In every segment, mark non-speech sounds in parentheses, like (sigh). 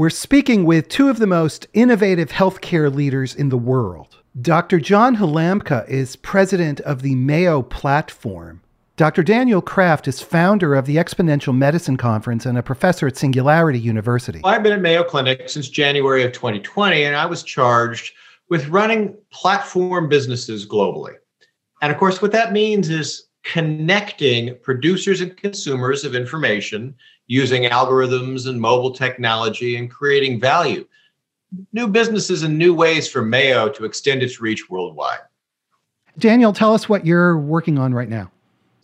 We're speaking with two of the most innovative healthcare leaders in the world. Dr. John Halamka is president of the Mayo Platform. Dr. Daniel Kraft is founder of the Exponential Medicine Conference and a professor at Singularity University. I've been at Mayo Clinic since January of 2020, and I was charged with running platform businesses globally. And of course, what that means is connecting producers and consumers of information using algorithms and mobile technology and creating value. New businesses and new ways for Mayo to extend its reach worldwide. Daniel, tell us what you're working on right now.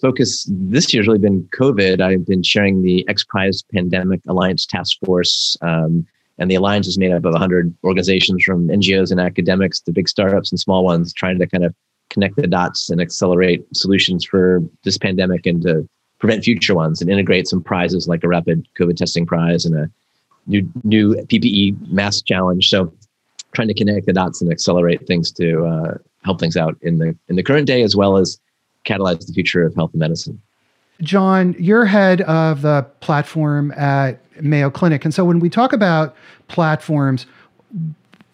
Focus this year's really been COVID. I've been chairing the X Prize Pandemic Alliance Task Force. Um, and the alliance is made up of 100 organizations from NGOs and academics to big startups and small ones trying to kind of connect the dots and accelerate solutions for this pandemic and to prevent future ones and integrate some prizes like a rapid COVID testing prize and a new new PPE mask challenge. So trying to connect the dots and accelerate things to uh, help things out in the in the current day as well as catalyze the future of health and medicine. John, you're head of the platform at Mayo Clinic. And so when we talk about platforms,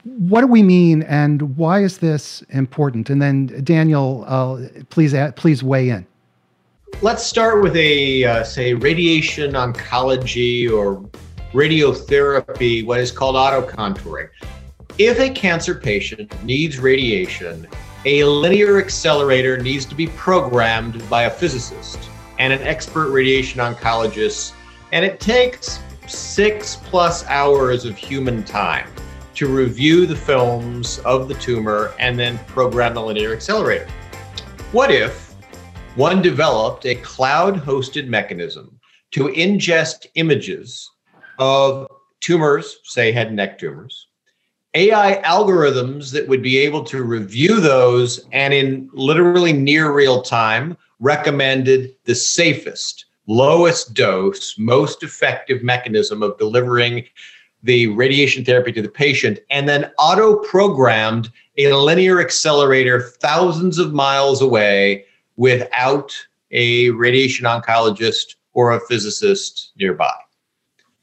what do we mean and why is this important? And then Daniel, uh, please, please weigh in. Let's start with a, uh, say, radiation oncology or radiotherapy, what is called auto contouring. If a cancer patient needs radiation, a linear accelerator needs to be programmed by a physicist and an expert radiation oncologist, and it takes six plus hours of human time to review the films of the tumor and then program the linear accelerator. What if one developed a cloud hosted mechanism to ingest images of tumors, say head and neck tumors, AI algorithms that would be able to review those and in literally near real time recommended the safest, lowest dose, most effective mechanism of delivering the radiation therapy to the patient, and then auto programmed a linear accelerator thousands of miles away without a radiation oncologist or a physicist nearby.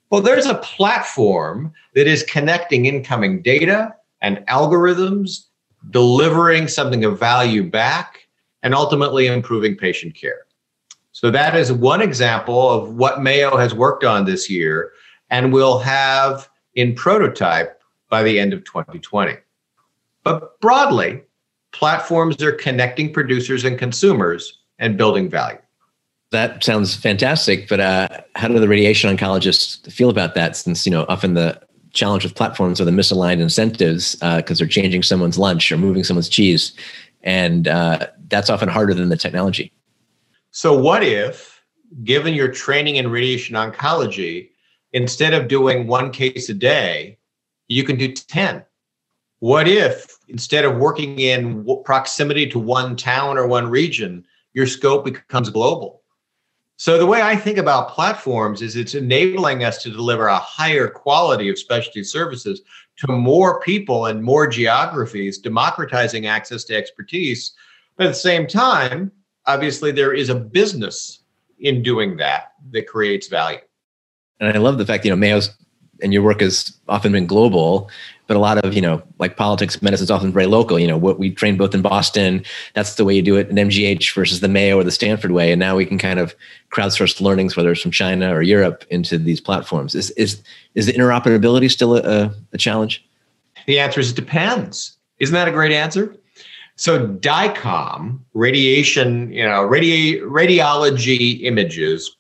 Well, there's a platform that is connecting incoming data and algorithms, delivering something of value back, and ultimately improving patient care. So, that is one example of what Mayo has worked on this year and we'll have in prototype by the end of 2020. But broadly, platforms are connecting producers and consumers and building value. That sounds fantastic, but uh, how do the radiation oncologists feel about that? Since you know, often the challenge with platforms are the misaligned incentives because uh, they're changing someone's lunch or moving someone's cheese, and uh, that's often harder than the technology. So, what if, given your training in radiation oncology, instead of doing one case a day, you can do ten? What if instead of working in proximity to one town or one region, your scope becomes global? So, the way I think about platforms is it's enabling us to deliver a higher quality of specialty services to more people and more geographies, democratizing access to expertise. But at the same time, obviously, there is a business in doing that that creates value. And I love the fact, you know, Mayo's and your work has often been global but a lot of you know like politics medicine is often very local. You know what we train both in boston that's the way you do it in mgh versus the mayo or the stanford way. And now we can kind of crowdsource learnings whether it's from china or europe into these platforms. Is is is the interoperability still a, a challenge? The answer is it depends. Isn't that a great answer? So DICOM, radiation, you know, radi- radiology images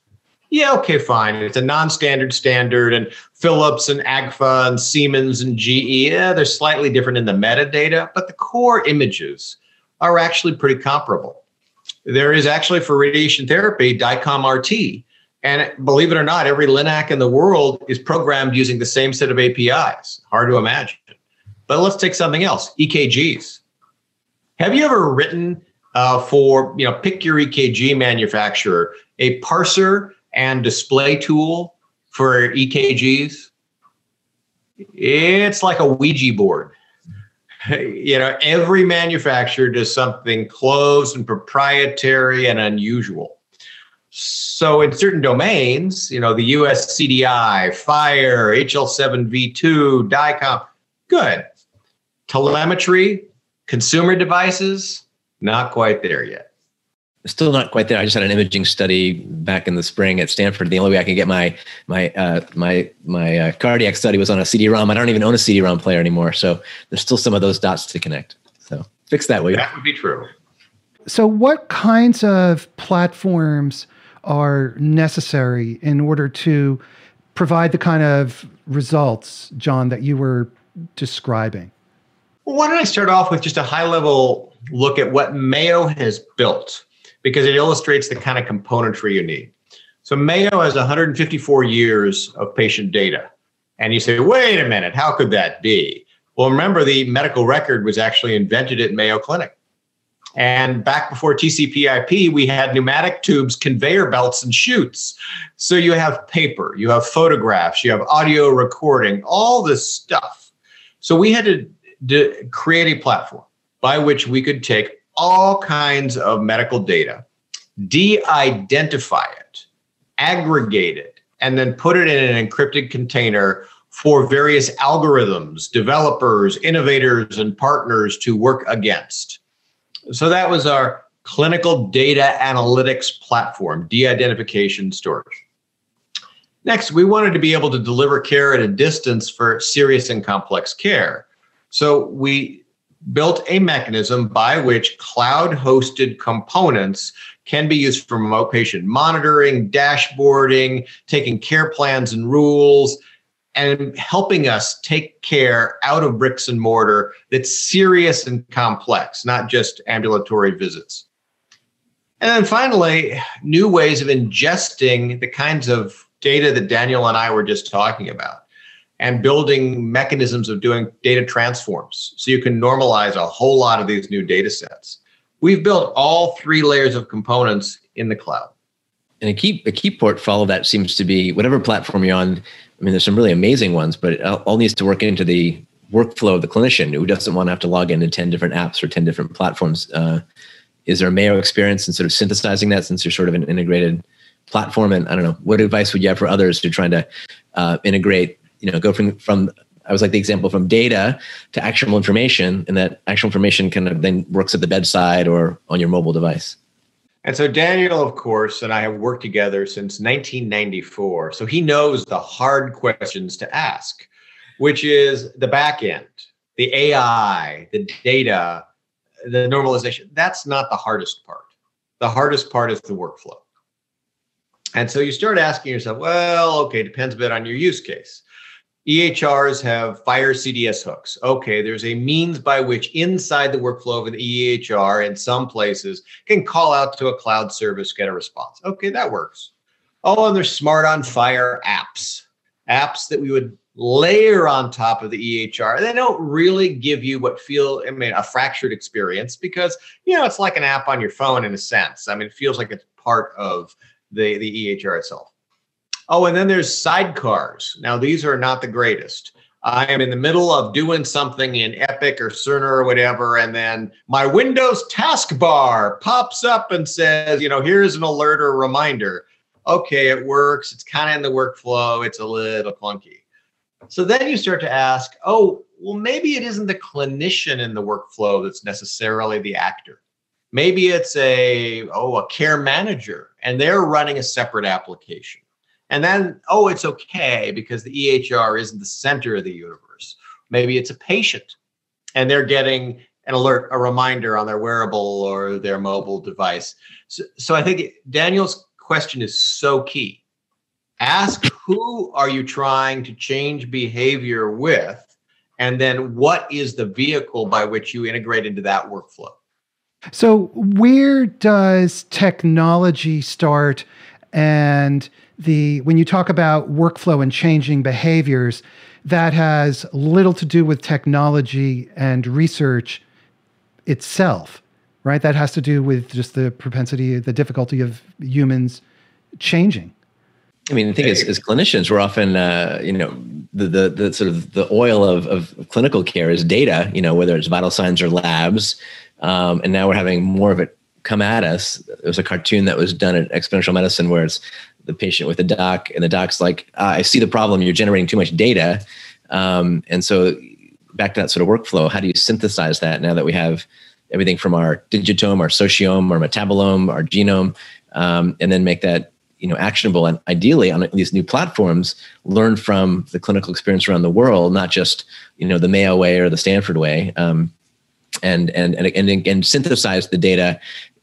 yeah, okay, fine. It's a non-standard standard, and Philips and Agfa and Siemens and GE, yeah, they're slightly different in the metadata, but the core images are actually pretty comparable. There is actually for radiation therapy DICOM RT, and believe it or not, every LINAC in the world is programmed using the same set of APIs. Hard to imagine. But let's take something else: EKGs. Have you ever written uh, for you know pick your EKG manufacturer a parser and display tool for EKGs, it's like a Ouija board. (laughs) You know, every manufacturer does something closed and proprietary and unusual. So in certain domains, you know, the US CDI, FHIR, HL7V2, DICOM, good. Telemetry, consumer devices, not quite there yet still not quite there. I just had an imaging study back in the spring at Stanford. The only way I can get my my uh, my my uh, cardiac study was on a CD-ROM. I don't even own a CD-ROM player anymore, so there's still some of those dots to connect. So fix that, will you? That would be true. So, what kinds of platforms are necessary in order to provide the kind of results, John, that you were describing? Well, why don't I start off with just a high level look at what Mayo has built because it illustrates the kind of componentry you need. So Mayo has 154 years of patient data. And you say, wait a minute, how could that be? Well, remember, the medical record was actually invented at Mayo Clinic. And back before TCP/IP, we had pneumatic tubes, conveyor belts, and chutes. So you have paper, you have photographs, you have audio recording, all this stuff. So we had to, to create a platform by which we could take all kinds of medical data, de identify it, aggregate it, and then put it in an encrypted container for various algorithms, developers, innovators, and partners to work against. So that was our clinical data analytics platform, de identification storage. Next, we wanted to be able to deliver care at a distance for serious and complex care. So we built a mechanism by which cloud hosted components can be used for remote patient monitoring, dashboarding, taking care plans and rules, and helping us take care out of bricks and mortar that's serious and complex, not just ambulatory visits. And then finally, new ways of ingesting the kinds of data that Daniel and I were just talking about and building mechanisms of doing data transforms so you can normalize a whole lot of these new data sets. We've built all three layers of components in the cloud. And a key a key portfolio that seems to be whatever platform you're on. I mean, there's some really amazing ones, but it all needs to work into the workflow of the clinician who doesn't want to have to log into 10 different apps or 10 different platforms. Uh, is there a Mayo experience in sort of synthesizing that since you're sort of an integrated platform? And I don't know, what advice would you have for others who are trying to uh, integrate you know go from from I was like the example from data to actionable information, and that actionable information kind of then works at the bedside or on your mobile device. And so Daniel, of course, and I have worked together since 1994. So he knows the hard questions to ask, which is the back end, the AI, the data, the normalization. That's not the hardest part. The hardest part is the workflow. And so you start asking yourself, well, okay, depends a bit on your use case. EHRs have FHIR CDS hooks. Okay, there's a means by which inside the workflow of an EHR in some places can call out to a cloud service, get a response. Okay, that works. Oh, and there's smart on FHIR apps, apps that we would layer on top of the EHR. They don't really give you what feel, I mean, a fractured experience because, you know, it's like an app on your phone in a sense. I mean, it feels like it's part of the, the EHR itself. Oh, and then there's sidecars. Now, these are not the greatest. I am in the middle of doing something in Epic or Cerner or whatever, and then my Windows taskbar pops up and says, you know, here's an alert or reminder. Okay, it works. It's kind of in the workflow. It's a little clunky. So then you start to ask, oh, well, maybe it isn't the clinician in the workflow that's necessarily the actor. Maybe it's a oh a care manager, and they're running a separate application. And then, oh, it's okay because the EHR isn't the center of the universe. Maybe it's a patient and they're getting an alert, a reminder on their wearable or their mobile device. So, so I think Daniel's question is so key. Ask who are you trying to change behavior with? And then what is the vehicle by which you integrate into that workflow? So, where does technology start and the when you talk about workflow and changing behaviors, that has little to do with technology and research itself, right? That has to do with just the propensity, the difficulty of humans changing. I mean, the thing is, as clinicians, we're often, uh, you know, the, the, the sort of the oil of, of clinical care is data, you know, whether it's vital signs or labs. Um, and now we're having more of it come at us. It was a cartoon that was done at Exponential Medicine where it's the patient with the doc, and the doc's like, uh, "I see the problem. You're generating too much data." Um, and so, back to that sort of workflow. How do you synthesize that now that we have everything from our digitome, our sociome, our metabolome, our genome, um, and then make that you know actionable and ideally on these new platforms learn from the clinical experience around the world not just you know the mayo way or the stanford way um, and, and and and and synthesize the data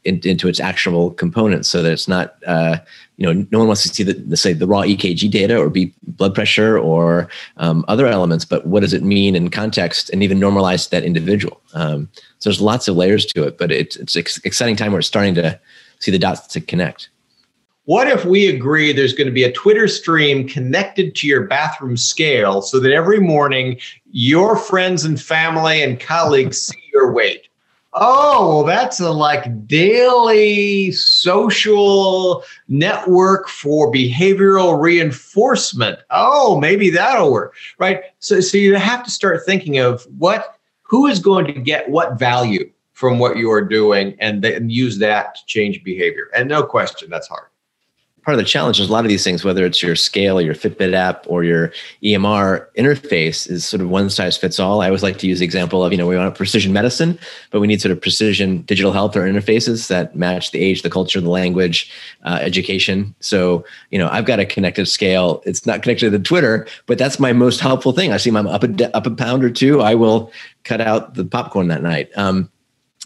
in, into its actionable components so that it's not uh, you know no one wants to see the, say the raw ekg data or be blood pressure or um, other elements but what does it mean in context and even normalize that individual um, so there's lots of layers to it but it's it's exciting time where it's starting to see the dots to connect what if we agree there's going to be a Twitter stream connected to your bathroom scale so that every morning your friends and family and colleagues see your weight? Oh, well, that's a like daily social network for behavioral reinforcement. Oh, maybe that'll work, right? So, so you have to start thinking of what, who is going to get what value from what you are doing, and then use that to change behavior. And no question, that's hard part of the challenge is a lot of these things, whether it's your scale or your Fitbit app or your EMR interface, is sort of one size fits all. I always like to use the example of, you know, we want precision medicine, but we need sort of precision digital health or interfaces that match the age, the culture, the language, uh, education. So, you know, I've got a connected scale. It's not connected to Twitter, but that's my most helpful thing. I see I'm up a, up a pound or two. I will cut out the popcorn that night. Um,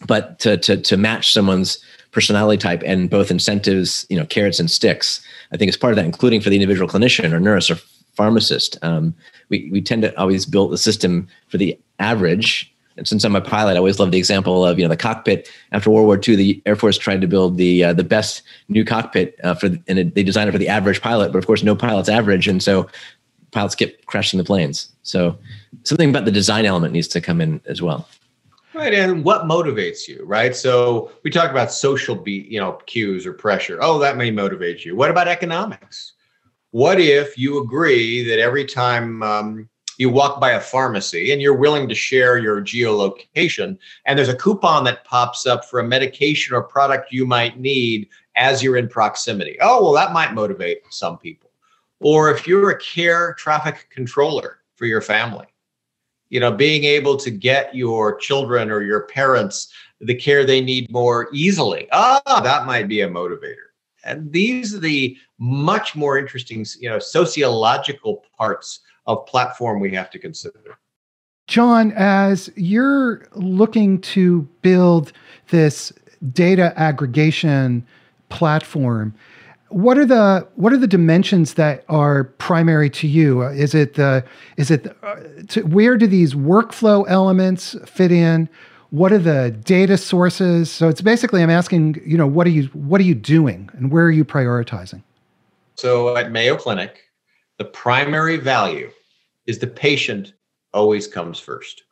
but to, to, to match someone's personality type and both incentives, you know, carrots and sticks. I think as part of that, including for the individual clinician or nurse or pharmacist. Um, we, we tend to always build the system for the average. And since I'm a pilot, I always love the example of you know the cockpit. After World War II, the Air Force tried to build the uh, the best new cockpit uh, for, and it, they designed it for the average pilot. But of course, no pilot's average, and so pilots kept crashing the planes. So something about the design element needs to come in as well. Right, and what motivates you, right? So we talk about social be, you know, cues or pressure. Oh, that may motivate you. What about economics? What if you agree that every time um, you walk by a pharmacy and you're willing to share your geolocation, and there's a coupon that pops up for a medication or product you might need as you're in proximity? Oh, well, that might motivate some people. Or if you're a care traffic controller for your family you know being able to get your children or your parents the care they need more easily. Ah that might be a motivator. And these are the much more interesting you know sociological parts of platform we have to consider. John as you're looking to build this data aggregation platform what are the what are the dimensions that are primary to you? Is it the is it uh, to, where do these workflow elements fit in? What are the data sources? So it's basically I'm asking, you know, what are you what are you doing and where are you prioritizing? So at Mayo Clinic, the primary value is the patient always comes first.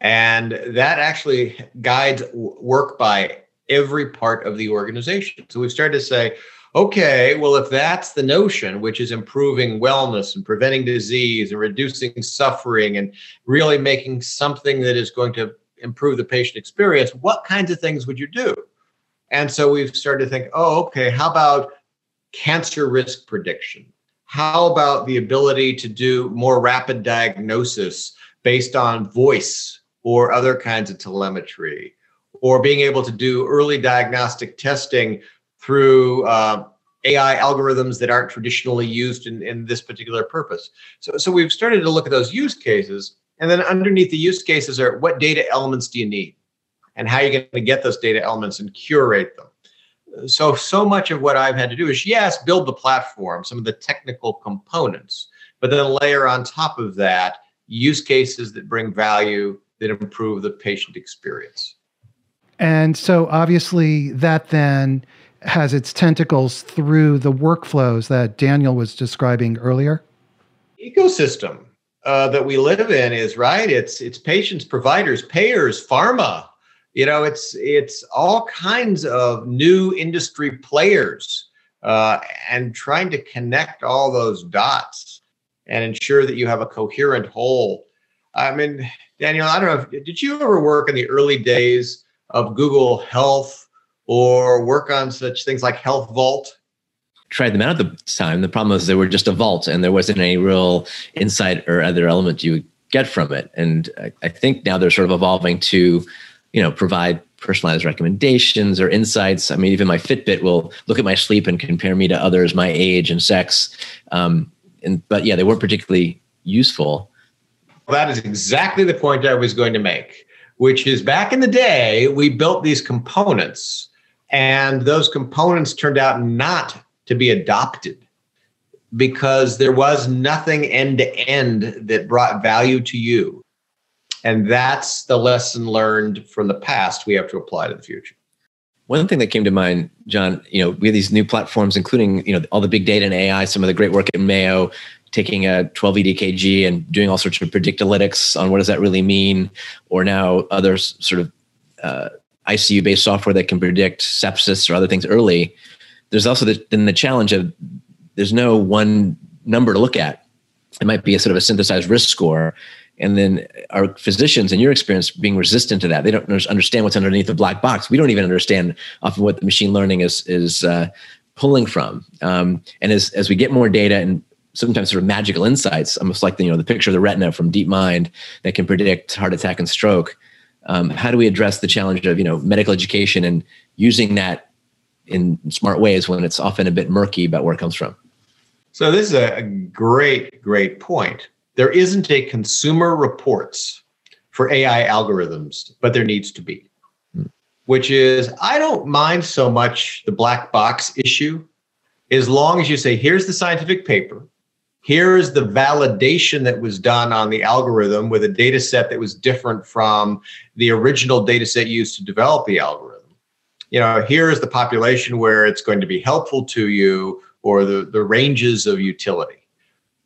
And that actually guides work by every part of the organization. So we've started to say, okay, well, if that's the notion, which is improving wellness and preventing disease and reducing suffering and really making something that is going to improve the patient experience, what kinds of things would you do? And so we've started to think, oh, okay, how about cancer risk prediction? How about the ability to do more rapid diagnosis based on voice or other kinds of telemetry? Or being able to do early diagnostic testing through uh, AI algorithms that aren't traditionally used in, in this particular purpose. So, so we've started to look at those use cases. And then underneath the use cases are what data elements do you need? And how are you going to get those data elements and curate them? So, so much of what I've had to do is, yes, build the platform, some of the technical components, but then layer on top of that use cases that bring value that improve the patient experience. And so, obviously, that then has its tentacles through the workflows that Daniel was describing earlier? Ecosystem uh, that we live in is right. It's it's patients, providers, payers, pharma. You know, it's it's all kinds of new industry players, uh, and trying to connect all those dots and ensure that you have a coherent whole. I mean, Daniel, I don't know. If, did you ever work in the early days of Google Health? Or work on such things like Health Vault? Tried them out at the time. The problem was they were just a vault and there wasn't any real insight or other element you would get from it. And I, I think now they're sort of evolving to, you know, provide personalized recommendations or insights. I mean, even my Fitbit will look at my sleep and compare me to others, my age and sex. Um, and but yeah, they weren't particularly useful. That is exactly the point I was going to make, which is back in the day, we built these components, and those components turned out not to be adopted because there was nothing end to end that brought value to you. And that's the lesson learned from the past we have to apply to the future. One thing that came to mind, John, you know, we have these new platforms, including, you know, all the big data and AI, some of the great work at Mayo, taking a 12 EKG and doing all sorts of predictalytics on what does that really mean, or now other sort of uh, ICU based software that can predict sepsis or other things early. There's also the, then the challenge of there's no one number to look at. It might be a sort of a synthesized risk score and then our physicians in your experience being resistant to that they don't understand what's underneath the black box we don't even understand often what the machine learning is is uh, pulling from um, and as as we get more data and sometimes sort of magical insights almost like the you know the picture of the retina from DeepMind that can predict heart attack and stroke um, how do we address the challenge of you know medical education and using that in smart ways when it's often a bit murky about where it comes from? So this is a great great point. There isn't a consumer reports for AI algorithms, but there needs to be. Which is, I don't mind so much the black box issue, as long as you say, here's the scientific paper, here's the validation that was done on the algorithm with a data set that was different from the original data set used to develop the algorithm. You know, here's the population where it's going to be helpful to you or the, the ranges of utility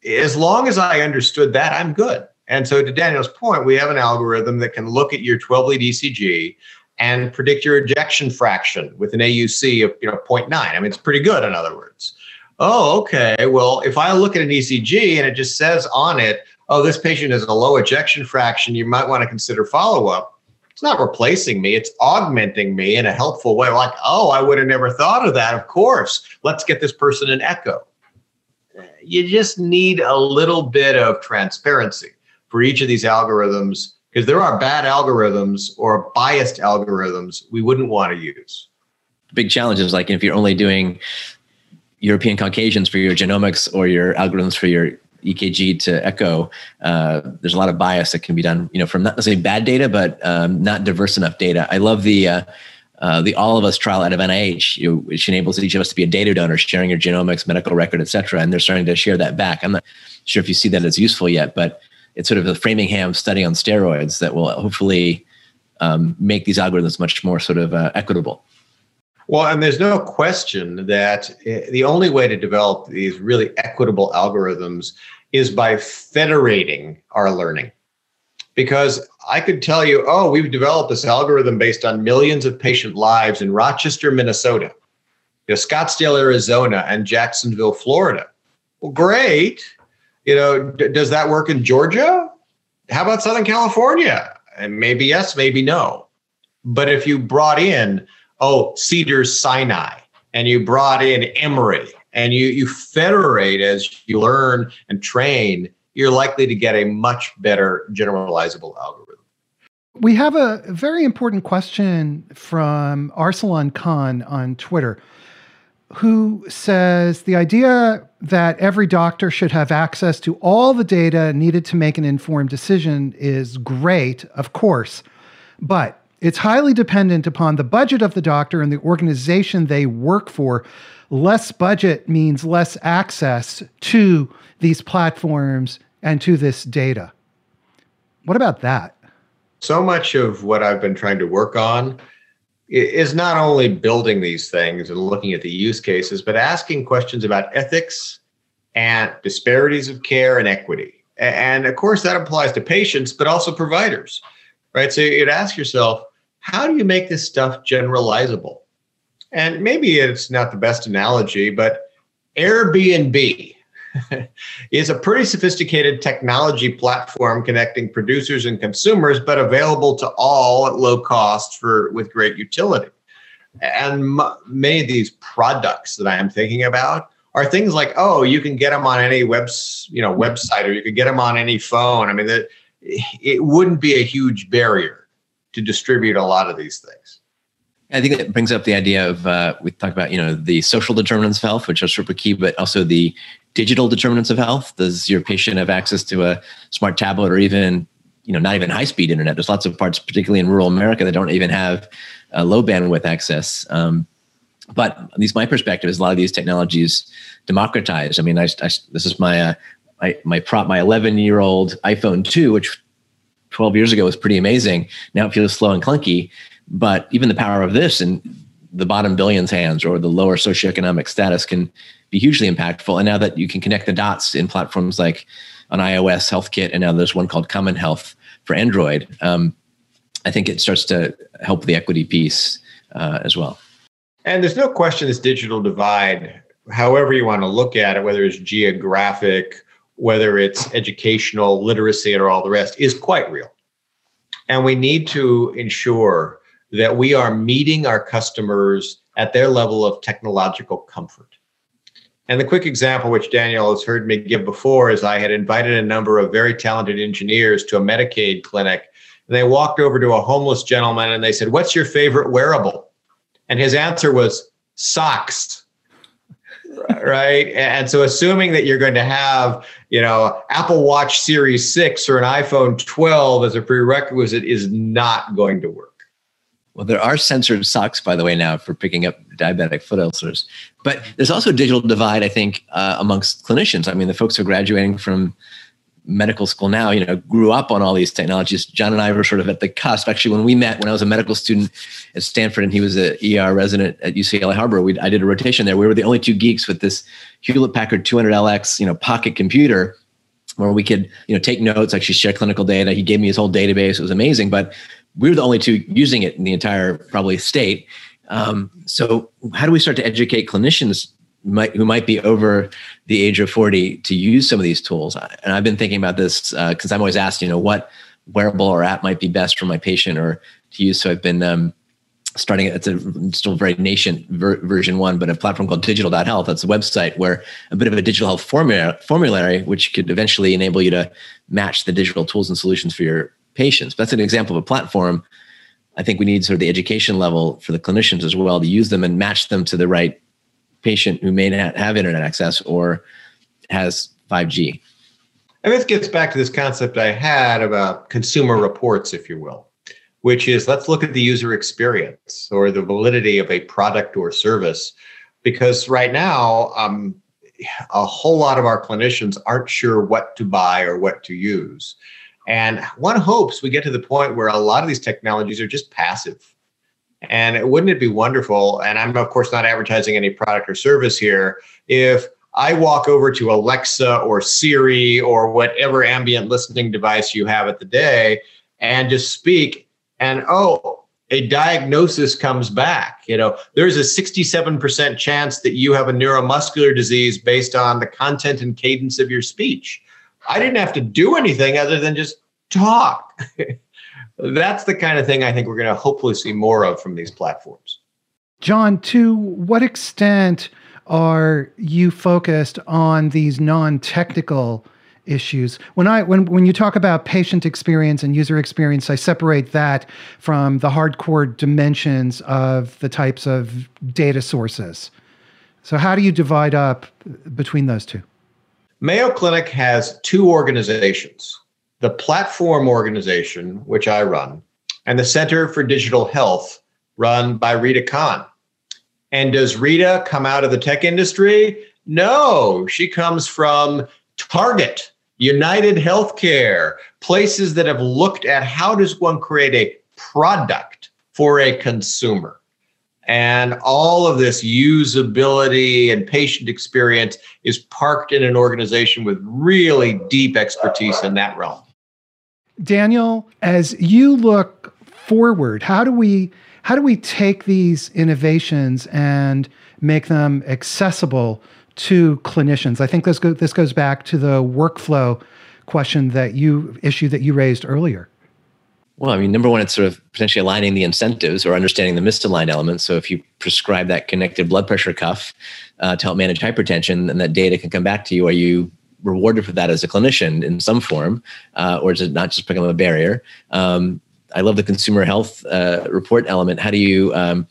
as long as I understood that, I'm good. And so, to Daniel's point, we have an algorithm that can look at your 12 lead ECG and predict your ejection fraction with an AUC of you know 0.9. I mean, it's pretty good, in other words. Oh, okay. Well, if I look at an ECG and it just says on it, oh, this patient has a low ejection fraction, you might want to consider follow up. It's not replacing me, it's augmenting me in a helpful way. Like, oh, I would have never thought of that. Of course, let's get this person an echo you just need a little bit of transparency for each of these algorithms because there are bad algorithms or biased algorithms we wouldn't want to use. Big challenge is like if you're only doing European Caucasians for your genomics or your algorithms for your EKG to echo, uh, there's a lot of bias that can be done, you know, from not necessarily bad data, but um, not diverse enough data. I love the uh, uh, the All of Us trial out of NIH, you, which enables each of us to be a data donor, sharing your genomics, medical record, et cetera. And they're starting to share that back. I'm not sure if you see that as useful yet, but it's sort of a Framingham study on steroids that will hopefully um, make these algorithms much more sort of uh, equitable. Well, and there's no question that eh, the only way to develop these really equitable algorithms is by federating our learning because I could tell you, oh, we've developed this algorithm based on millions of patient lives in Rochester, Minnesota, you know, Scottsdale, Arizona, and Jacksonville, Florida. Well, great. You know, d- does that work in Georgia? How about Southern California? And maybe yes, maybe no. But if you brought in, oh, Cedars Sinai, and you brought in Emory, and you you federate as you learn and train. You're likely to get a much better generalizable algorithm. We have a very important question from Arsalan Khan on Twitter, who says the idea that every doctor should have access to all the data needed to make an informed decision is great, of course, but it's highly dependent upon the budget of the doctor and the organization they work for. Less budget means less access to these platforms and to this data. What about that? So much of what I've been trying to work on is not only building these things and looking at the use cases, but asking questions about ethics and disparities of care and equity. And of course, that applies to patients, but also providers, right? So you'd ask yourself, how do you make this stuff generalizable? And maybe it's not the best analogy, but Airbnb (laughs) is a pretty sophisticated technology platform connecting producers and consumers, but available to all at low cost for with great utility. And m- many of these products that I am thinking about are things like, oh, you can get them on any webs, you know, website, or you could get them on any phone. I mean, that it wouldn't be a huge barrier to distribute a lot of these things. I think it brings up the idea of uh, we talk about you know the social determinants of health, which are super key, but also the digital determinants of health. Does your patient have access to a smart tablet or even you know not even high speed internet? There's lots of parts, particularly in rural America, that don't even have uh, low bandwidth access. Um, but at least my perspective is a lot of these technologies democratize. I mean, I, I this is my uh, my my prop my 11 year old iPhone 2, which 12 years ago was pretty amazing. Now it feels slow and clunky. But even the power of this in the bottom billion's hands or the lower socioeconomic status can be hugely impactful. And now that you can connect the dots in platforms like on iOS, Health Kit, and now there's one called Common Health for Android, um, I think it starts to help the equity piece uh, as well. And there's no question this digital divide, however you want to look at it, whether it's geographic, whether it's educational, literacy, or all the rest, is quite real. And we need to ensure that we are meeting our customers at their level of technological comfort. And the quick example, which Daniel has heard me give before, is I had invited a number of very talented engineers to a Medicaid clinic. And they walked over to a homeless gentleman and they said, What's your favorite wearable? And his answer was socks. (laughs) right. And so, assuming that you're going to have, you know, Apple Watch Series 6 or an iPhone 12 as a prerequisite is not going to work. Well, there are censored socks, by the way, now for picking up diabetic foot ulcers. But there's also a digital divide, I think, uh, amongst clinicians. I mean, the folks who are graduating from medical school now, you know, grew up on all these technologies. John and I were sort of at the cusp. Actually, when we met, when I was a medical student at Stanford and he was a ER resident at UCLA Harbor, we, I did a rotation there. We were the only two geeks with this Hewlett Packard 200LX, you know, pocket computer where we could, you know, take notes, actually share clinical data. He gave me his whole database. It was amazing. But we were the only two using it in the entire probably state. Um, so how do we start to educate clinicians might, who might be over the age of 40 to use some of these tools? And I've been thinking about this because uh, I'm always asked, you know, what wearable or app might be best for my patient or to use. So I've been um, starting it's a still very nascent ver- version one but a platform called digital.health that's a website where a bit of a digital health formula, formulary which could eventually enable you to match the digital tools and solutions for your patients. But that's an example of a platform. I think we need sort of the education level for the clinicians as well to use them and match them to the right patient who may not have internet access or has 5G. And this gets back to this concept I had about consumer reports, if you will, which is let's look at the user experience or the validity of a product or service. Because right now, um, a whole lot of our clinicians aren't sure what to buy or what to use. And one hopes we get to the point where a lot of these technologies are just passive. And wouldn't it be wonderful? And I'm, of course, not advertising any product or service here. If I walk over to Alexa or Siri or whatever ambient listening device you have at the day and just speak, and oh, a diagnosis comes back. You know, there's a 67% chance that you have a neuromuscular disease based on the content and cadence of your speech. I didn't have to do anything other than just talk. (laughs) That's the kind of thing I think we're going to hopefully see more of from these platforms. John, to what extent are you focused on these non-technical issues? When I when when you talk about patient experience and user experience, I separate that from the hardcore dimensions of the types of data sources. So how do you divide up between those two? Mayo Clinic has two organizations the platform organization, which I run, and the Center for Digital Health, run by Rita Kahn. And does Rita come out of the tech industry? No, she comes from Target, United Healthcare, places that have looked at how does one create a product for a consumer. And all of this usability and patient experience is parked in an organization with really deep expertise in that realm. Daniel, as you look forward, how do we how do we take these innovations and make them accessible to clinicians? I think this go, this goes back to the workflow question that you issue that you raised earlier. Well, I mean, number one, it's sort of potentially aligning the incentives or understanding the misaligned elements. So if you prescribe that connected blood pressure cuff uh, to help manage hypertension, then that data can come back to you. Are you rewarded for that as a clinician in some form, uh, or it not just become a barrier? Um, I love the consumer health uh, report element. How do you um,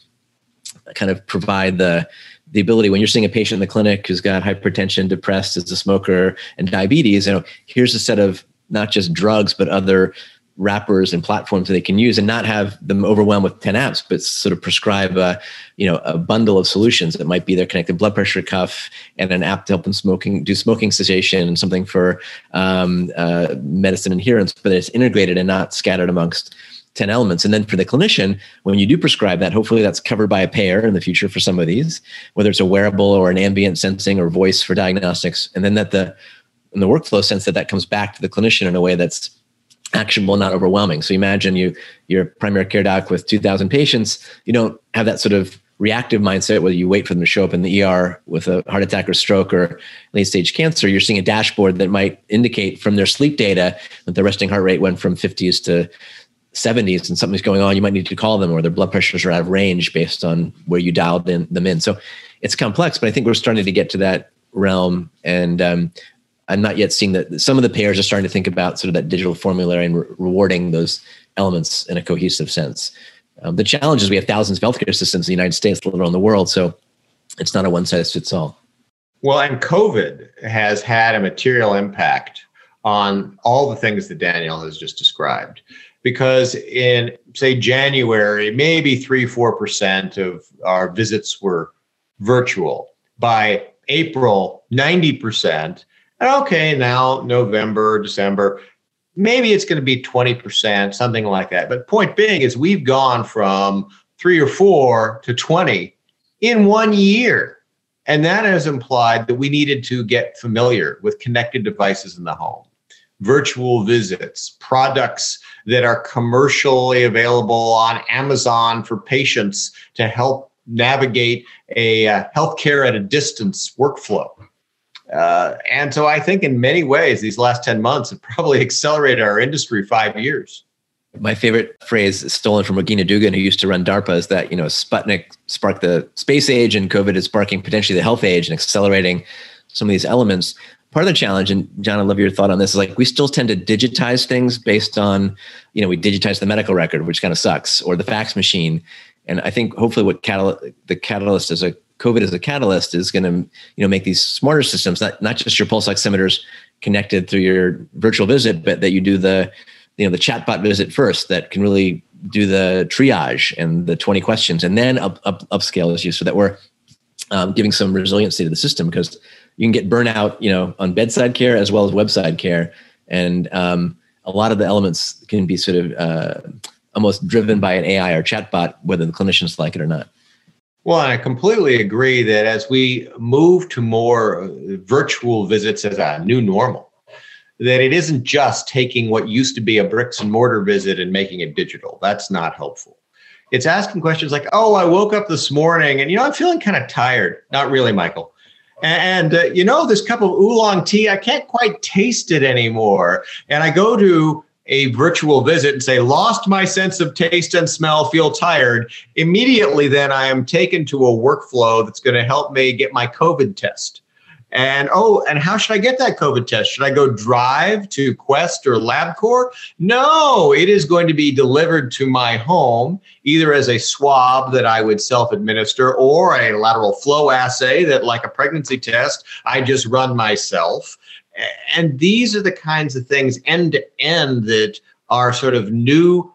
kind of provide the the ability when you're seeing a patient in the clinic who's got hypertension, depressed, is a smoker, and diabetes? You know, here's a set of not just drugs but other wrappers and platforms that they can use and not have them overwhelmed with 10 apps but sort of prescribe a you know a bundle of solutions that might be their connected blood pressure cuff and an app to help them smoking do smoking cessation and something for um, uh, medicine adherence but it's integrated and not scattered amongst 10 elements. And then for the clinician when you do prescribe that hopefully that's covered by a payer in the future for some of these whether it's a wearable or an ambient sensing or voice for diagnostics. And then that the in the workflow sense that that comes back to the clinician in a way that's actionable, not overwhelming. So imagine you you're a primary care doc with 2,000 patients. You don't have that sort of reactive mindset where you wait for them to show up in the ER with a heart attack or stroke or late stage cancer. You're seeing a dashboard that might indicate from their sleep data that the resting heart rate went from 50s to 70s and something's going on. You might need to call them or their blood pressures are out of range based on where you dialed in, them in. So it's complex, but I think we're starting to get to that realm. And um, I'm not yet seeing that some of the payers are starting to think about sort of that digital formulary and re- rewarding those elements in a cohesive sense. Um, the challenge is we have thousands of healthcare systems in the United States, let alone the world. So it's not a one size fits all. Well, and COVID has had a material impact on all the things that Daniel has just described. Because in, say, January, maybe three, 4% of our visits were virtual. By April, 90%. Okay, now November, December, maybe it's going to be 20%, something like that. But point being is we've gone from three or four to 20 in one year. And that has implied that we needed to get familiar with connected devices in the home, virtual visits, products that are commercially available on Amazon for patients to help navigate a uh, healthcare at a distance workflow. Uh, and so I think in many ways, these last 10 months have probably (laughs) accelerated our industry five years. My favorite phrase stolen from Regina Dugan, who used to run DARPA, is that, you know, Sputnik sparked the space age and COVID is sparking potentially the health age and accelerating some of these elements. Part of the challenge, and John, I'd love your thought on this, is like we still tend to digitize things based on, you know, we digitize the medical record, which kind of sucks, or the fax machine. And I think hopefully what catal- the catalyst is a COVID as a catalyst is going to you know make these smarter systems, not not just your pulse oximeters connected through your virtual visit, but that you do the you know the chatbot visit first that can really do the triage and the 20 questions and then up, up upscale so that we're um, giving some resiliency to the system because you can get burnout you know on bedside care as well as webside care. And um, a lot of the elements can be sort of uh, almost driven by an ai or chatbot whether the clinicians like it or not well, I completely agree that as we move to more virtual visits as a new normal, that it isn't just taking what used to be a bricks and mortar visit and making it digital. That's not helpful. It's asking questions like, "Oh, I woke up this morning and you know I'm feeling kind of tired." Not really, Michael. And uh, you know this cup of oolong tea, I can't quite taste it anymore. And I go to a virtual visit and say, lost my sense of taste and smell, feel tired, immediately then I am taken to a workflow that's going to help me get my COVID test. And oh, and how should I get that COVID test? Should I go drive to Quest or LabCorp? No, it is going to be delivered to my home, either as a swab that I would self administer or a lateral flow assay that, like a pregnancy test, I just run myself and these are the kinds of things end to end that are sort of new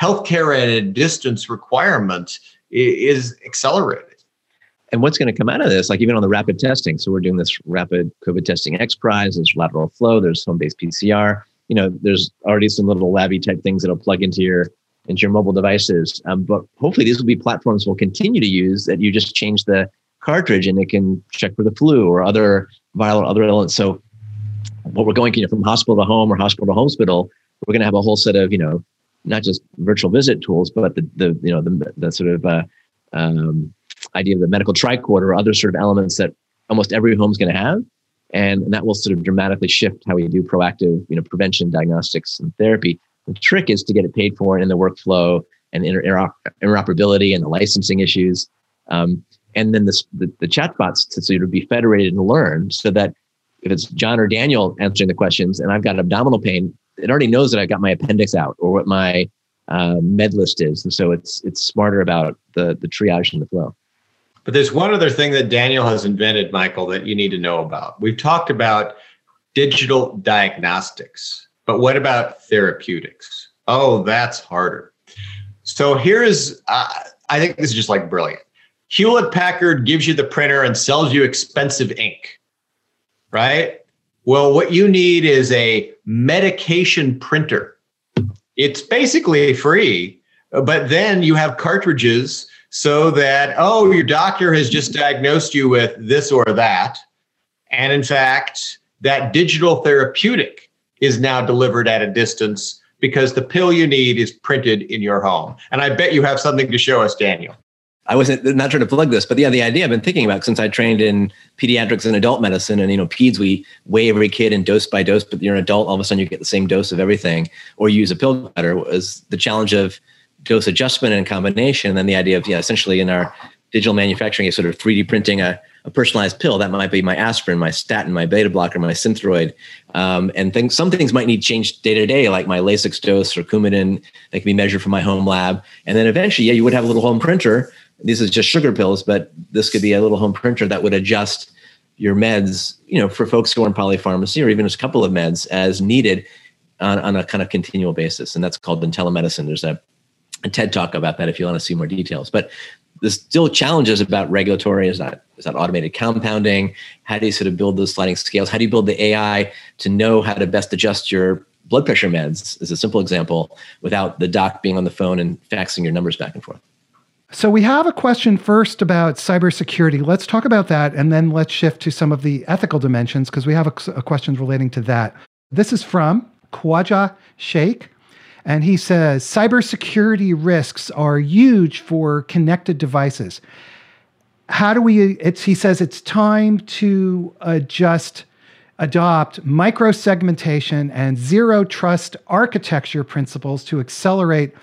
healthcare at a distance requirement is accelerated. And what's going to come out of this, like even on the rapid testing? So we're doing this rapid COVID testing X Prize, there's lateral flow, there's home-based PCR. You know, there's already some little labby type things that'll plug into your into your mobile devices. Um, but hopefully, these will be platforms we'll continue to use that you just change the cartridge and it can check for the flu or other viral other elements. So what we're going you know, from hospital to home or hospital to hospital, we're going to have a whole set of you know not just virtual visit tools, but the the you know the, the sort of uh, um, idea of the medical tricorder or other sort of elements that almost every home is going to have, and, and that will sort of dramatically shift how we do proactive you know prevention, diagnostics, and therapy. The trick is to get it paid for in the workflow and inter- interoperability and the licensing issues. Um, and then the, the, the chatbots to sort of be federated and learn so that if it's John or Daniel answering the questions and I've got abdominal pain, it already knows that I've got my appendix out or what my uh, med list is. And so it's it's smarter about the the triage and the flow. But there's one other thing that Daniel has invented, Michael, that you need to know about. We've talked about digital diagnostics, but what about therapeutics? Oh, that's harder. So here's, uh, I think this is just like brilliant. Hewlett Packard gives you the printer and sells you expensive ink, right? Well, what you need is a medication printer. It's basically free, but then you have cartridges so that, oh, your doctor has just diagnosed you with this or that. And in fact, that digital therapeutic is now delivered at a distance because the pill you need is printed in your home. And I bet you have something to show us, Daniel. I wasn't not trying to plug this, but yeah, the idea I've been thinking about since I trained in pediatrics and adult medicine, and you know, peds we weigh every kid and dose by dose, but you're an adult, all of a sudden you get the same dose of everything, or you use a pill cutter. Was the challenge of dose adjustment and combination, and then the idea of yeah, essentially in our digital manufacturing, is sort of 3D printing a, a personalized pill. That might be my aspirin, my statin, my beta blocker, my synthroid, um, and things. Some things might need change day to day, like my Lasix dose or Coumadin that can be measured from my home lab. And then eventually, yeah, you would have a little home printer this is just sugar pills, but this could be a little home printer that would adjust your meds, you know, for folks who are in polypharmacy or even just a couple of meds as needed on, on a kind of continual basis. And that's called IntelliMedicine. There's a, a TED talk about that if you want to see more details. But there's still challenges about regulatory. Is that is that automated compounding? How do you sort of build those sliding scales? How do you build the AI to know how to best adjust your blood pressure meds? Is a simple example without the doc being on the phone and faxing your numbers back and forth. So we have a question first about cybersecurity. Let's talk about that, and then let's shift to some of the ethical dimensions because we have a, a questions relating to that. This is from Khwaja Sheikh, and he says cybersecurity risks are huge for connected devices. How do we? It's he says it's time to adjust, adopt microsegmentation and zero trust architecture principles to accelerate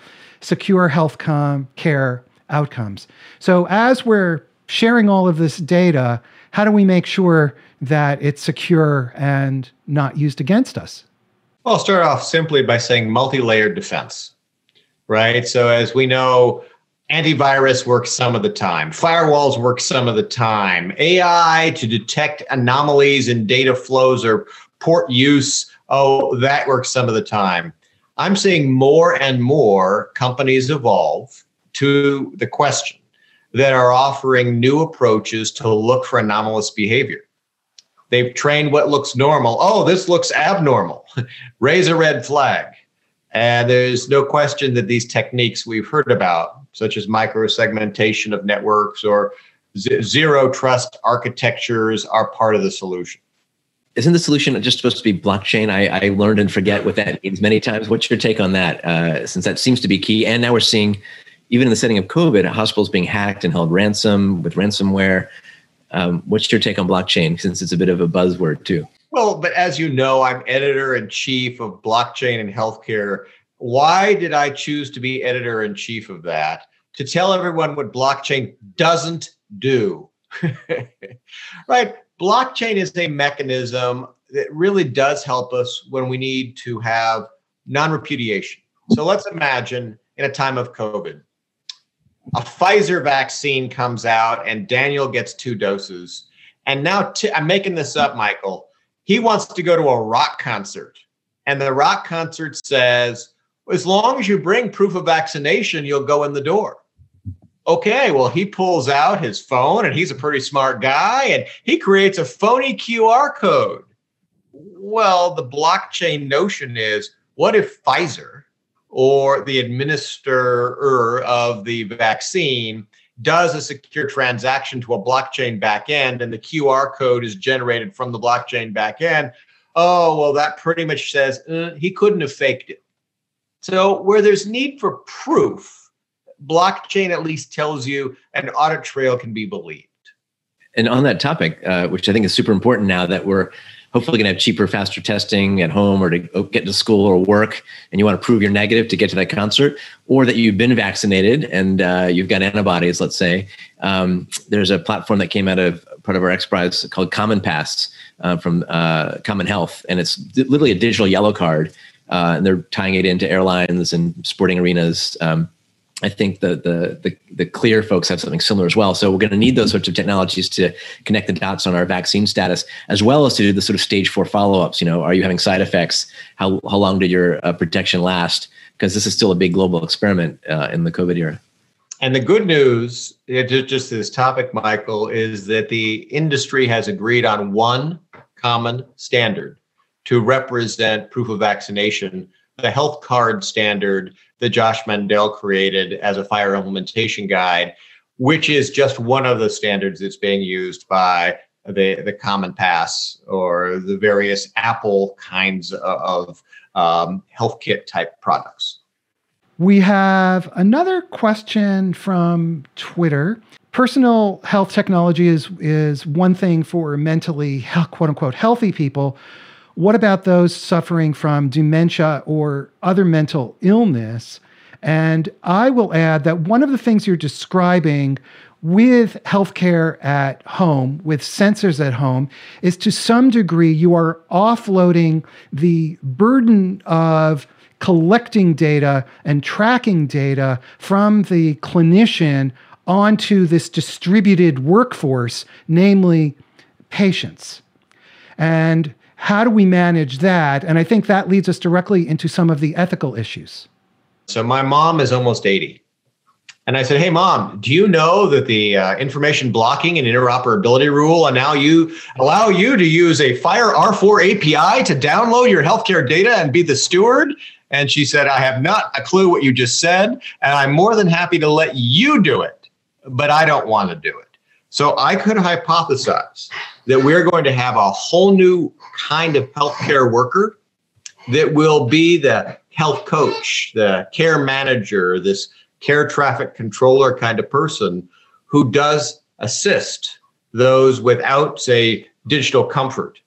secure health care outcomes. So as we're sharing all of this data, how do we make sure that it's secure and not used against us? Well, I'll start off simply by saying multi layered defense, right? So, as we know, antivirus works some of the time, firewalls work some of the time, AI to detect anomalies in data flows or port use, oh, that works some of the time. I'm seeing more and more companies evolve to the question that are offering new approaches to look for anomalous behavior. They've trained what looks normal. Oh, this looks abnormal. (laughs) Raise a red flag. And there's no question that these techniques we've heard about, such as microsegmentation of networks or z- zero trust architectures, are part of the solution. Isn't the solution just supposed to be blockchain? I, I learned and forget what that means many times. What's your take on that? Uh, since that seems to be key. And now we're seeing even in the setting of COVID, a hospitals being hacked and held ransom with ransomware. Um, what's your take on blockchain since it's a bit of a buzzword too? Well, but as you know, I'm editor in chief of blockchain and healthcare. Why did I choose to be editor in chief of that? To tell everyone what blockchain doesn't do. (laughs) right? Blockchain is a mechanism that really does help us when we need to have non repudiation. So let's imagine in a time of COVID, a Pfizer vaccine comes out and Daniel gets two doses. And now I'm making this up, Michael. He wants to go to a rock concert. And the rock concert says, as long as you bring proof of vaccination, you'll go in the door. Okay, well, he pulls out his phone and he's a pretty smart guy and he creates a phony QR code. Well, the blockchain notion is what if Pfizer or the administrator of the vaccine does a secure transaction to a blockchain backend and the QR code is generated from the blockchain backend, oh, well, that pretty much says uh, he couldn't have faked it. So, where there's need for proof, blockchain at least tells you an audit trail can be believed. And on that topic, uh, which I think is super important now that we're hopefully going to have cheaper, faster testing at home or to get to school or work, and you want to prove you're negative to get to that concert, or that you've been vaccinated and uh, you've got antibodies, let's say. Um, there's a platform that came out of part of our X Prize called Common Pass uh, from uh, Common Health, and it's literally a digital yellow card. Uh, and they're tying it into airlines and sporting arenas. Um, I think the, the, the the clear folks have something similar as well. So we're going to need those sorts of technologies to connect the dots on our vaccine status, as well as to do the sort of stage four follow ups. You know, are you having side effects? How how long did your uh, protection last? Because this is still a big global experiment uh, in the COVID era. And the good news, just, just this topic, Michael, is that the industry has agreed on one common standard to represent proof of vaccination, the health card standard that Josh Mandel created as a FHIR implementation guide, which is just one of the standards that's being used by the, the Common Pass or the various Apple kinds of um, health kit type products. We have another question from Twitter. Personal health technology is, is one thing for mentally, quote unquote, healthy people. What about those suffering from dementia or other mental illness? And I will add that one of the things you're describing with healthcare at home, with sensors at home, is to some degree you are offloading the burden of collecting data and tracking data from the clinician onto this distributed workforce, namely patients. And how do we manage that? And I think that leads us directly into some of the ethical issues. So my mom is almost 80. And I said, Hey, mom, do you know that the uh, information blocking and interoperability rule and now you allow you to use a FHIR R4 API to download your healthcare data and be the steward? And she said, I have not a clue what you just said. And I'm more than happy to let you do it, but I don't want to do it. So I could hypothesize that we're going to have a whole new kind of healthcare worker that will be the health coach, the care manager, this care traffic controller kind of person who does assist those without, say, digital comfort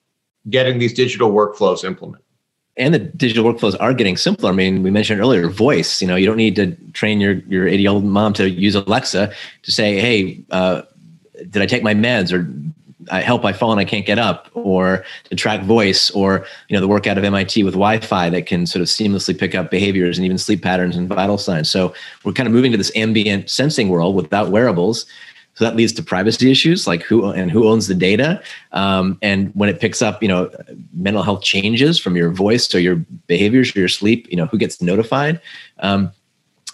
getting these digital workflows implemented and the digital workflows are getting simpler. I mean, we mentioned earlier voice. You know, you don't need to train your your 80 year old mom to use Alexa to say, "Hey, uh, did I take my meds?" or I help I fall and I can't get up, or to track voice, or you know the work out of MIT with Wi-Fi that can sort of seamlessly pick up behaviors and even sleep patterns and vital signs. So we're kind of moving to this ambient sensing world without wearables. So that leads to privacy issues, like who and who owns the data, um, and when it picks up, you know, mental health changes from your voice or your behaviors or your sleep, you know, who gets notified. Um,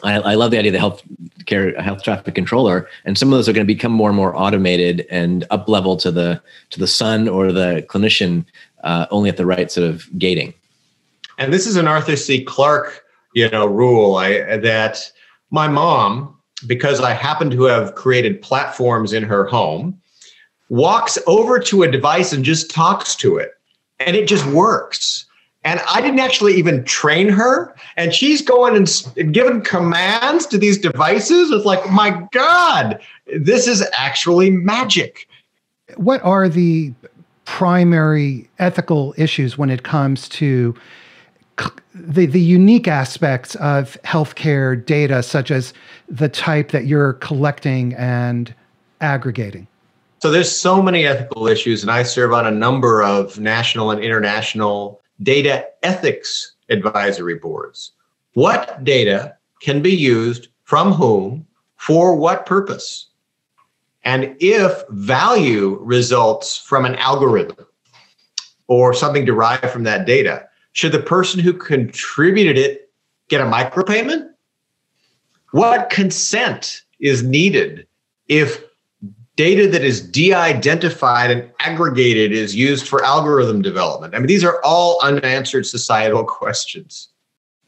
I, I, love the idea of the health care health traffic controller, and some of those are going to become more and more automated and up level to the to the son or the clinician uh, only at the right sort of gating. And this is an Arthur C. Clarke, you know, rule I, that my mom, because I happen to have created platforms in her home, walks over to a device and just talks to it, and it just works and I didn't actually even train her. And she's going and giving commands to these devices. It's like, my God, this is actually magic. What are the primary ethical issues when it comes to the, the unique aspects of healthcare data, such as the type that you're collecting and aggregating? So there's so many ethical issues, and I serve on a number of national and international data ethics advisory boards. What data can be used from whom for what purpose? And if value results from an algorithm or something derived from that data, should the person who contributed it get a micropayment? What consent is needed if data that is de-identified and aggregated is used for algorithm development? I mean, these are all unanswered societal (laughs) questions.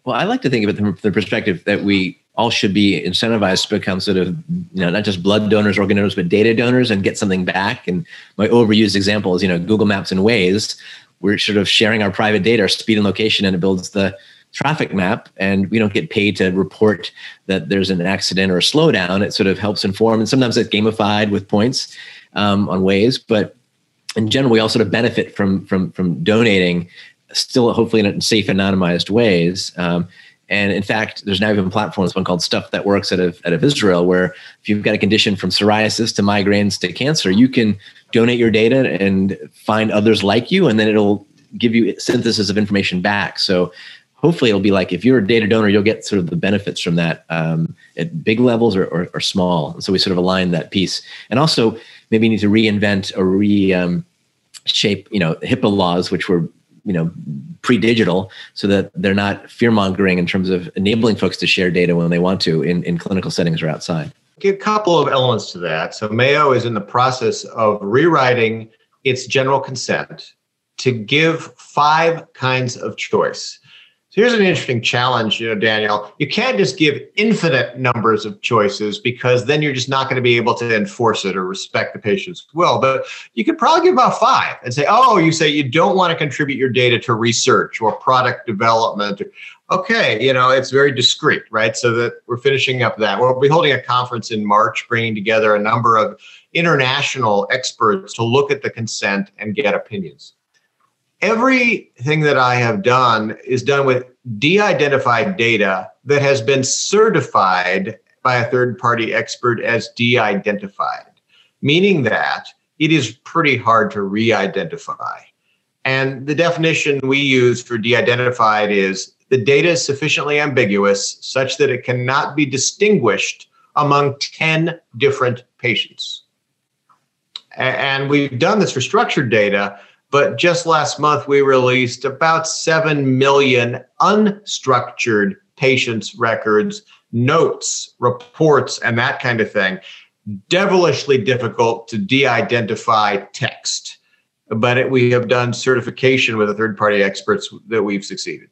Well, I like to think of it from the perspective that we all should be incentivized to become sort of, you know, not just blood donors, organ donors, but data donors and get something back. And my overused example is, you know, Google Maps and Waze. We're sort of sharing our private data, our speed and location, and it builds the traffic map and we don't get paid to report that there's an accident or a slowdown. It sort of helps inform, and sometimes it's gamified with points um, on Waze But in general, we all sort of benefit from from from donating, still hopefully in safe, anonymized ways. Um, and in fact, there's now even platforms, one called Stuff That Works out of, out of Israel, where if you've got a condition from psoriasis to migraines to cancer, you can donate your data and find others like you, and then it'll give you synthesis of information back. So hopefully it'll be like if you're a data donor, you'll get sort of the benefits from that um, at big levels or, or, or, small. And so we sort of align that piece. And also maybe need to reinvent or re um, shape, you know, HIPAA laws, which were you know pre-digital so that they're not fear-mongering in terms of enabling folks to share data when they want to in, in clinical settings or outside a couple of elements to that so mayo is in the process of rewriting its general consent to give five kinds of choice here's an interesting challenge, you know, Daniel. You can't just give infinite numbers of choices because then you're just not going to be able to enforce it or respect the patient's will. But you could probably give about five and say, oh, you say you don't want to contribute your data to research or product development. Okay, you know, it's very discreet, right? So that we're finishing up that. We'll be holding a conference in March, bringing together a number of international experts to look at the consent and get opinions everything that I have done is done with de identified data that has been certified by a third party expert as de identified, meaning that it is pretty hard to re identify. And the definition we use for de identified is the data is sufficiently ambiguous such that it cannot be distinguished among 10 different patients. And we've done this for structured data, but just last month, we released about 7 million unstructured patients' records, notes, reports, and that kind of thing. Devilishly difficult to de identify text. But it, we have done certification with a third party experts that we've succeeded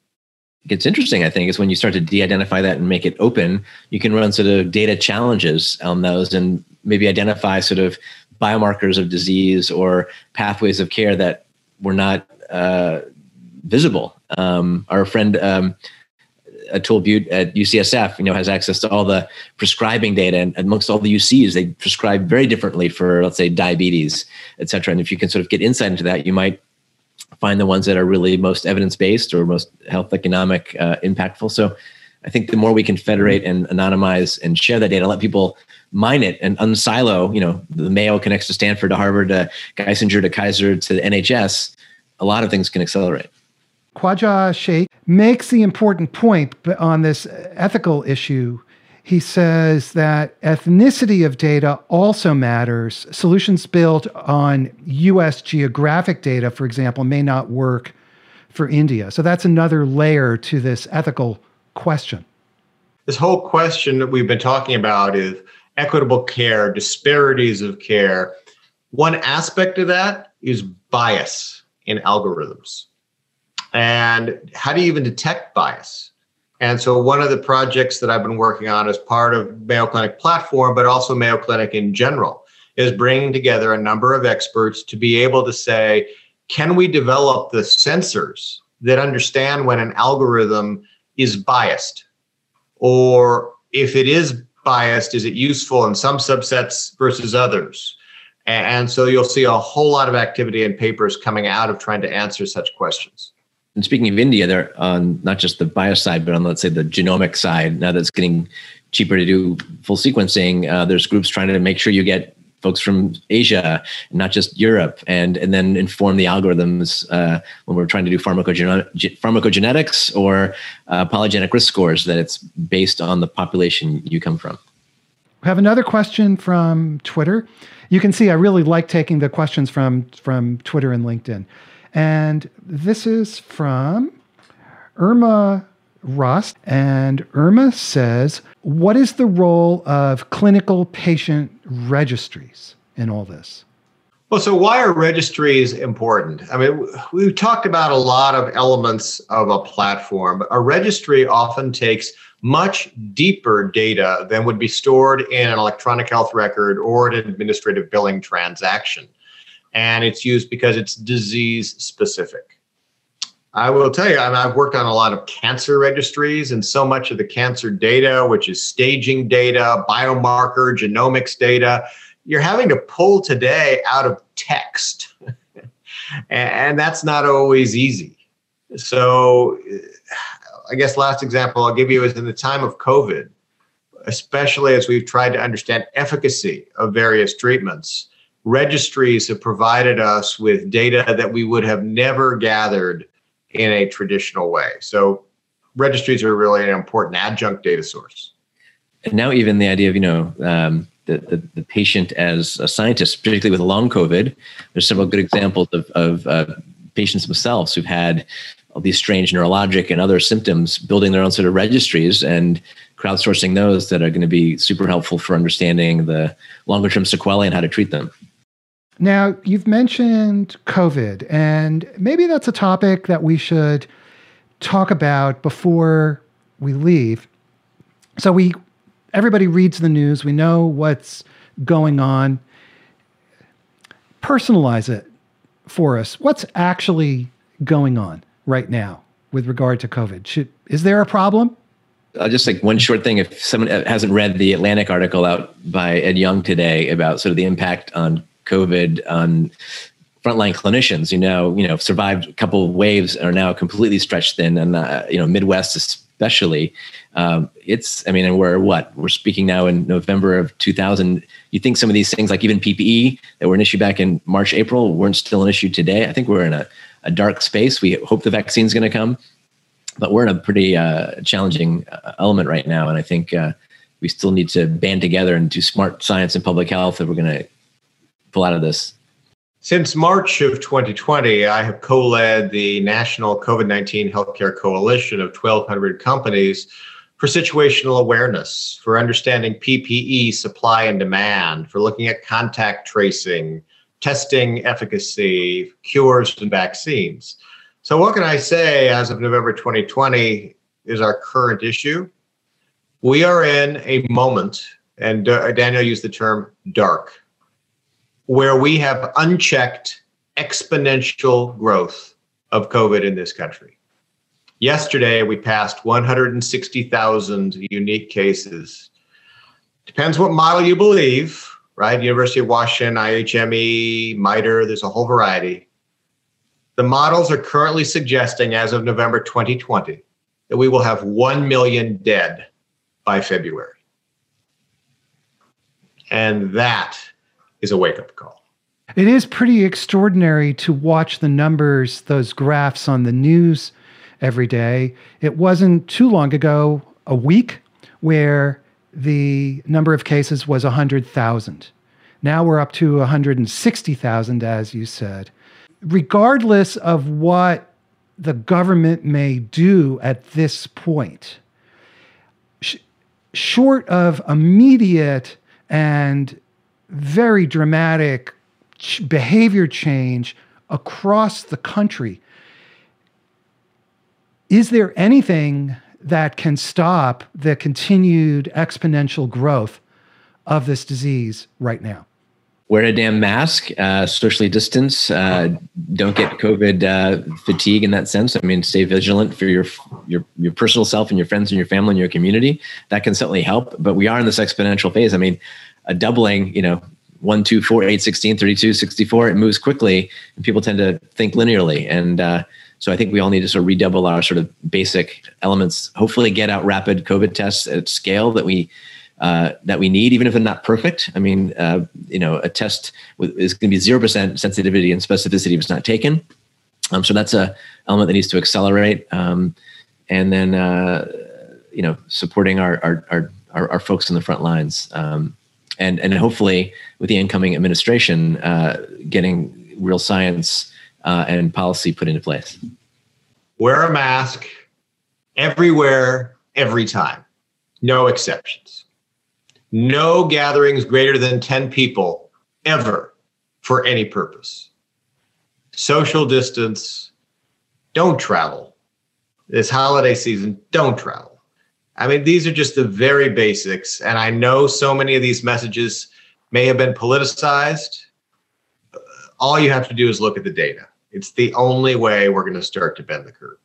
gets interesting, I think, is when you start to de-identify that and make it open, you can run sort of data challenges on those and maybe identify sort of biomarkers of disease or pathways of care that were not uh, visible. Um, our friend um, Atul Butte at UCSF, you know, has access to all the prescribing data, and amongst all the UCs, they prescribe very differently for, let's say, diabetes, et cetera. And if you can sort of get insight into that, you might find the ones that are really most evidence based or most health economic uh, impactful. So, I think the more we can federate and anonymize and share that data, let people mine it and unsilo, you know, the Mayo connects to Stanford to Harvard to Geisinger to Kaiser to the NHS, a lot of things can accelerate. Khwaja Sheikh makes the important point on this ethical issue. He says that ethnicity of data also matters. Solutions built on US geographic data, for example, may not work for India. So that's another layer to this ethical question. This whole question that we've been talking about is equitable care, disparities of care. One aspect of that is bias in algorithms. And how do you even detect bias? And so, one of the projects that I've been working on as part of Mayo Clinic platform, but also Mayo Clinic in general, is bringing together a number of experts to be able to say, can we develop the sensors that understand when an algorithm is biased? Or if it is biased? Is it useful in some subsets versus others? And so you'll see a whole lot of activity and papers coming out of trying to answer such questions. And speaking of India, they're on not just the bio side, but on let's say the genomic side. Now that's getting cheaper to do full sequencing. Uh, there's groups trying to make sure you get folks from Asia, not just Europe, and and then inform the algorithms uh, when we're trying to do pharmacogen- pharmacogenetics or uh, polygenic risk scores that it's based on the population you come from. We have another question from Twitter. You can see I really like taking the questions from from Twitter and LinkedIn, and this is from Irma Rust. And Irma says, What is the role of clinical patient registries in all this? Well, so why are registries important? I mean, we've talked about a lot of elements of a platform, a registry often takes much deeper data than would be stored in an electronic health record or an administrative billing transaction. And it's used because it's disease specific. I will tell you, I mean, I've worked on a lot of cancer registries, and so much of the cancer data, which is staging data, biomarker, genomics data, you're having to pull today out of text. (laughs) and that's not always easy. So, uh, I guess last example I'll give you is in the time of COVID, especially as we've tried to understand efficacy of various treatments. Registries have provided us with data that we would have never gathered in a traditional way. So, registries are really an important adjunct data source. And now, even the idea of you know um, the, the, the patient as a scientist, particularly with long COVID, there's several good examples of, of uh, patients themselves who've had all these strange neurologic and other symptoms, building their own sort of registries and crowdsourcing those that are going to be super helpful for understanding the longer term sequelae and how to treat them. Now, you've mentioned COVID, and maybe that's a topic that we should talk about before we leave. So we everybody reads the news, we know what's going on. Personalize it for us. What's actually going on right now with regard to COVID? Should, is there a problem? Uh, just like one short thing, if someone hasn't read the Atlantic article out by Ed Yong today about sort of the impact on COVID on frontline clinicians, you know, you know, survived a couple of waves and are now completely stretched thin, and uh, you know, Midwest especially. Um, it's, I mean, and we're what we're speaking now in November of 2000. You think some of these things, like even PPE, that were an issue back in March, April, weren't still an issue today. I think we're in a, a dark space. We hope the vaccine is going to come, but we're in a pretty uh, challenging uh, element right now, and I think. Uh, we still need to band together and do smart science and public health if we're going to pull out of this? Since March of 2020, I have co led the National COVID 19 Healthcare Coalition of 1,200 companies for situational awareness, for understanding PPE supply and demand, for looking at contact tracing, testing efficacy, cures, and vaccines. So, what can I say as of November 2020 is our current issue? We are in a moment, and uh, Daniel used the term dark where we have unchecked exponential growth of COVID in this country. Yesterday, we passed 160,000 unique cases. Depends what model you believe, right? University of Washington, IHME, MITRE, there's a whole variety. The models are currently suggesting, as of November 2020, that we will have 1 million dead by February. And that is a wake up call. It is pretty extraordinary to watch the numbers, those graphs on the news every day. It wasn't too long ago, a week, where the number of cases was 100,000. Now we're up to 160,000, as you said. Regardless of what the government may do at this point, sh- short of immediate and very dramatic ch- behavior change across the country. Is there anything that can stop the continued exponential growth of this disease right now? Wear a damn mask, uh, socially distance, uh, don't get COVID uh, fatigue in that sense. I mean, stay vigilant for your, your your personal self and your friends and your family and your community. That can certainly help. But we are in this exponential phase. I mean, a doubling, you know, 1, 2, 4, 8, 16, 32, 64, it moves quickly and people tend to think linearly. And uh, so I think we all need to sort of redouble our sort of basic elements, hopefully get out rapid COVID tests at scale that we uh, that we need, even if they're not perfect. I mean, uh, you know, a test with, is going to be 0% sensitivity and specificity if it's not taken. Um, so that's a element that needs to accelerate. Um, and then, uh, you know, supporting our, our, our, our, our folks in the front lines. Um, and and hopefully with the incoming administration, uh, getting real science uh, and policy put into place. Wear a mask everywhere, every time, no exceptions. No gatherings greater than 10 people ever for any purpose. Social distance, don't travel. This holiday season, don't travel I mean, these are just the very basics. And I know so many of these messages may have been politicized. All you have to do is look at the data. It's the only way we're going to start to bend the curve.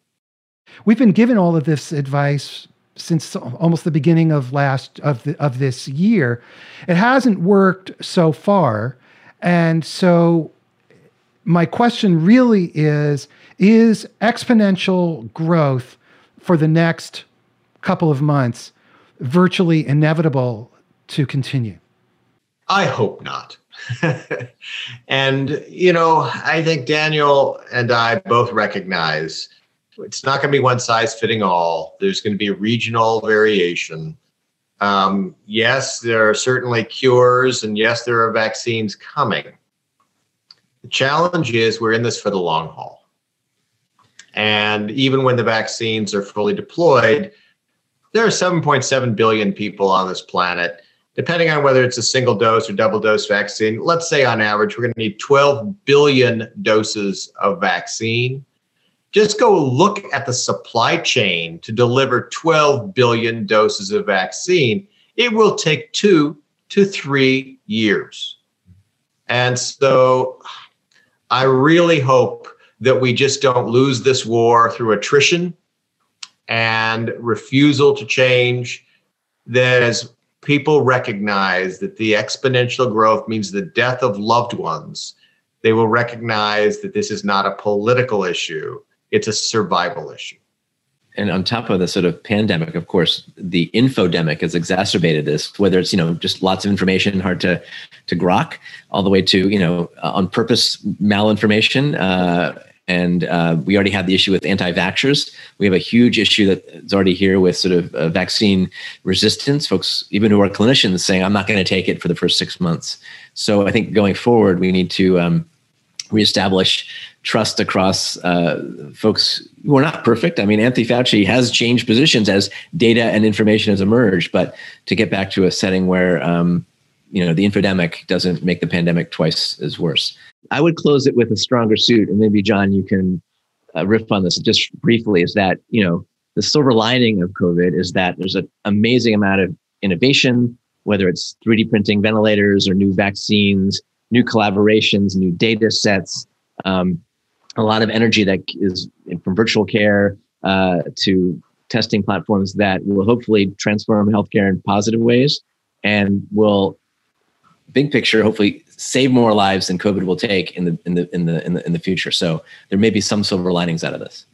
We've been given all of this advice since almost the beginning of last of the, of this year. It hasn't worked so far, and so my question really is is exponential growth for the next couple of months virtually inevitable to continue? I hope not. (laughs) and, you know, I think Daniel and I both recognize it's not going to be one size fitting all. There's going to be regional variation. Um, yes, there are certainly cures, and yes, there are vaccines coming. The challenge is we're in this for the long haul. And even when the vaccines are fully deployed, there are 7.7 billion people on this planet. Depending on whether it's a single dose or double dose vaccine, let's say on average, we're going to need 12 billion doses of vaccine. Just go look at the supply chain to deliver 12 billion doses of vaccine. It will take two to three years. And so I really hope that we just don't lose this war through attrition and refusal to change. That as people recognize that the exponential growth means the death of loved ones, they will recognize that this is not a political issue, it's a survival issue. And on top of the sort of pandemic, of course, the infodemic has exacerbated this. Whether it's you know just lots of information, hard to to grok, all the way to you know on purpose malinformation, uh, and uh, we already had the issue with anti-vaxxers. We have a huge issue that's already here with sort of uh, vaccine resistance. Folks, even who are clinicians, saying, "I'm not going to take it for the first six months." So I think going forward, we need to um, reestablish trust across uh, folks who are not perfect. I mean, Anthony Fauci has changed positions as data and information has emerged, but to get back to a setting where um, you know the infodemic doesn't make the pandemic twice as worse. I would close it with a stronger suit, and maybe John, you can uh, riff on this just briefly. Is that you know the silver lining of COVID is that there's an amazing amount of innovation, whether it's 3D printing ventilators or new vaccines, new collaborations, new data sets, um, a lot of energy that is from virtual care uh, to testing platforms that will hopefully transform healthcare in positive ways and will big picture hopefully save more lives than COVID will take in the in the in the in the in the future. So there may be some silver linings out of this.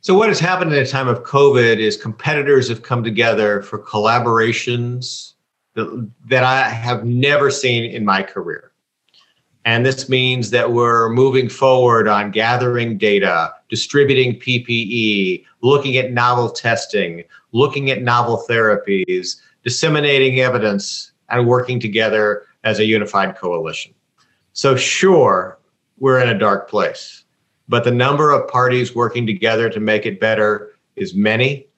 So what has happened in a time of COVID is competitors have come together for collaborations that, that I have never seen in my career. And this means that we're moving forward on gathering data, distributing PPE, looking at novel testing, looking at novel therapies, disseminating evidence, and working together as a unified coalition. So, sure, we're in a dark place, but the number of parties working together to make it better is many,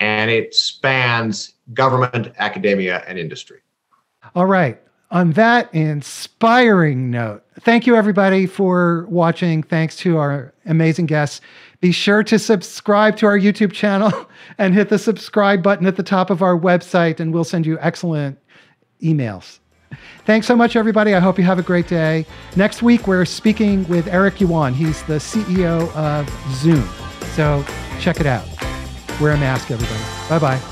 and it spans government, academia, and industry. All right. On that inspiring note, thank you everybody for watching. Thanks to our amazing guests. Be sure to subscribe to our YouTube channel (laughs) and hit the subscribe button at the top of our website, and we'll send you excellent emails. Thanks so much, everybody. I hope you have a great day. Next week, we're speaking with Eric Yuan. He's the CEO of Zoom. So check it out. Wear a mask, everybody. Bye bye.